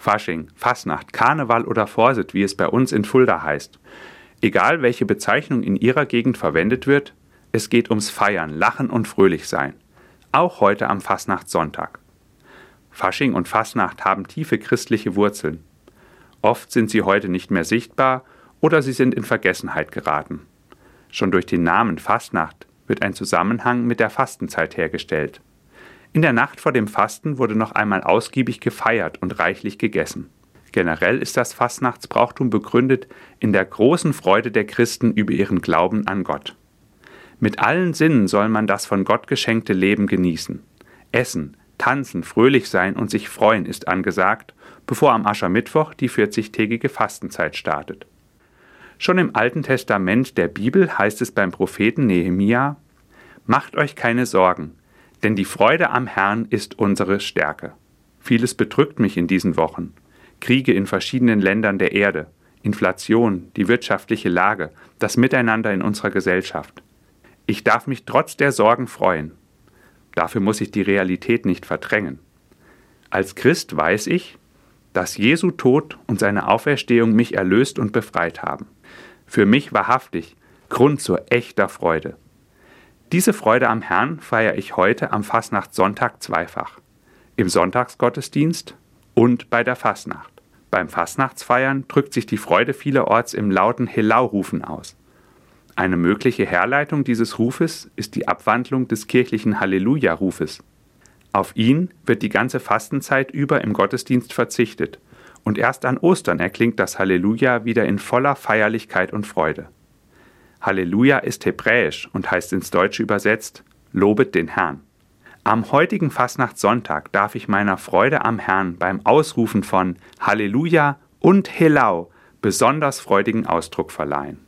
Fasching, Fasnacht, Karneval oder Vorsit, wie es bei uns in Fulda heißt. Egal welche Bezeichnung in Ihrer Gegend verwendet wird, es geht ums Feiern, Lachen und Fröhlichsein. Auch heute am Fasnachtssonntag. Fasching und Fasnacht haben tiefe christliche Wurzeln. Oft sind sie heute nicht mehr sichtbar oder sie sind in Vergessenheit geraten. Schon durch den Namen Fastnacht wird ein Zusammenhang mit der Fastenzeit hergestellt. In der Nacht vor dem Fasten wurde noch einmal ausgiebig gefeiert und reichlich gegessen. Generell ist das Fastnachtsbrauchtum begründet in der großen Freude der Christen über ihren Glauben an Gott. Mit allen Sinnen soll man das von Gott geschenkte Leben genießen. Essen, tanzen, fröhlich sein und sich freuen ist angesagt, bevor am Aschermittwoch die 40-tägige Fastenzeit startet. Schon im Alten Testament der Bibel heißt es beim Propheten Nehemia: Macht euch keine Sorgen, denn die Freude am Herrn ist unsere Stärke. Vieles bedrückt mich in diesen Wochen. Kriege in verschiedenen Ländern der Erde, Inflation, die wirtschaftliche Lage, das Miteinander in unserer Gesellschaft. Ich darf mich trotz der Sorgen freuen. Dafür muss ich die Realität nicht verdrängen. Als Christ weiß ich, dass Jesu Tod und seine Auferstehung mich erlöst und befreit haben für mich wahrhaftig Grund zur echter Freude. Diese Freude am Herrn feiere ich heute am Fastnachtssonntag zweifach. Im Sonntagsgottesdienst und bei der Fastnacht. Beim Fastnachtsfeiern drückt sich die Freude vielerorts im lauten Helau-Rufen aus. Eine mögliche Herleitung dieses Rufes ist die Abwandlung des kirchlichen Halleluja-Rufes. Auf ihn wird die ganze Fastenzeit über im Gottesdienst verzichtet und erst an Ostern erklingt das Halleluja wieder in voller Feierlichkeit und Freude. Halleluja ist hebräisch und heißt ins Deutsche übersetzt Lobet den Herrn. Am heutigen Fastnachtssonntag darf ich meiner Freude am Herrn beim Ausrufen von Halleluja und Helau besonders freudigen Ausdruck verleihen.